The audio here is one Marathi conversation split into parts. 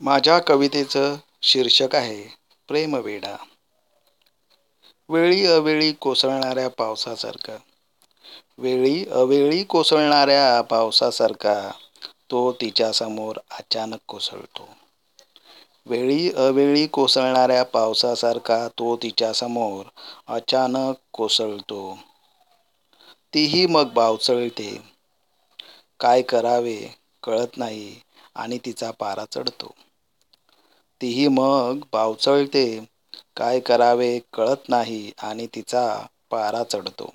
माझ्या कवितेचं शीर्षक आहे प्रेमवेडा वेळी अवेळी कोसळणाऱ्या पावसासारखा. वेळी अवेळी कोसळणाऱ्या पावसासारखा तो तिच्यासमोर अचानक कोसळतो. वेळी अवेळी कोसळणाऱ्या पावसासारखा तो तिच्यासमोर अचानक कोसळतो. तीही मग बावचळते काय करावे कळत नाही आणि तिचा पारा चढतो. तीही मग पावचळते. काय करावे कळत नाही आणि तिचा पारा चढतो.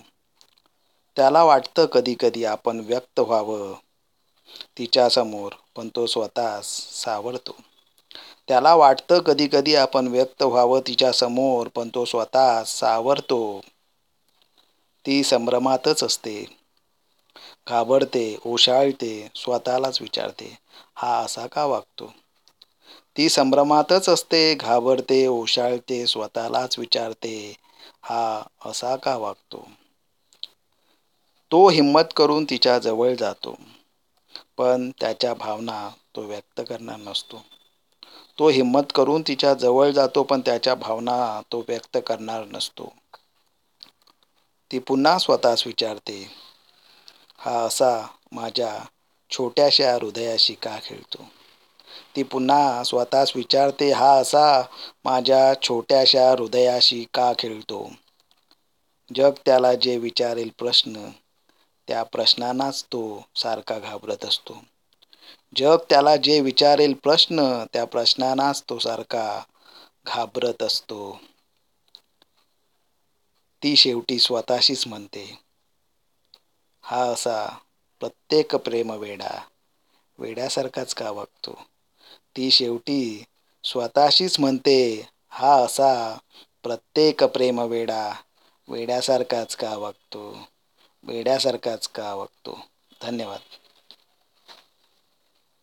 त्याला वाटतं कधी कधी आपण व्यक्त व्हावं. तिच्यासमोर पण तो स्वतःच सावरतो. त्याला वाटतं कधी कधी आपण व्यक्त व्हावं तिच्यासमोर पण तो स्वतःच सावरतो. ती संभ्रमातच असते. घाबरते ओशाळते स्वतःलाच विचारते. हा असा का वागतो? ती संभ्रमातच असते घाबरते ओशाळते स्वतःलाच विचारते. हा असा का वागतो? तो हिंमत करून तिच्या जवळ जातो. पण त्याच्या भावना तो व्यक्त करणार नसतो. तो हिंमत करून तिच्या जवळ जातो पण त्याच्या भावना तो व्यक्त करणार नसतो. ती पुन्हा स्वतःच विचारते. हा असा माझ्या छोट्याशा हृदयाशी का खेळतो? ती पुन्हा स्वतःच विचारते हा असा माझ्या छोट्याशा हृदयाशी का खेळतो? जग त्याला जे विचारेल प्रश्न त्या प्रश्नांनाच तो सारखा घाबरत असतो. जग त्याला जे विचारेल प्रश्न त्या प्रश्नांनाच तो सारखा घाबरत असतो. ती शेवटी स्वतःशीच म्हणते हा असा प्रत्येक प्रेमवेडा वेड्यासारखाच का वागतो? ती शेवटी स्वतःशीच म्हणते हा असा प्रत्येक प्रेमवेडा वेड्यासारखाच का वागतो? वेड्यासारखाच का वागतो? धन्यवाद.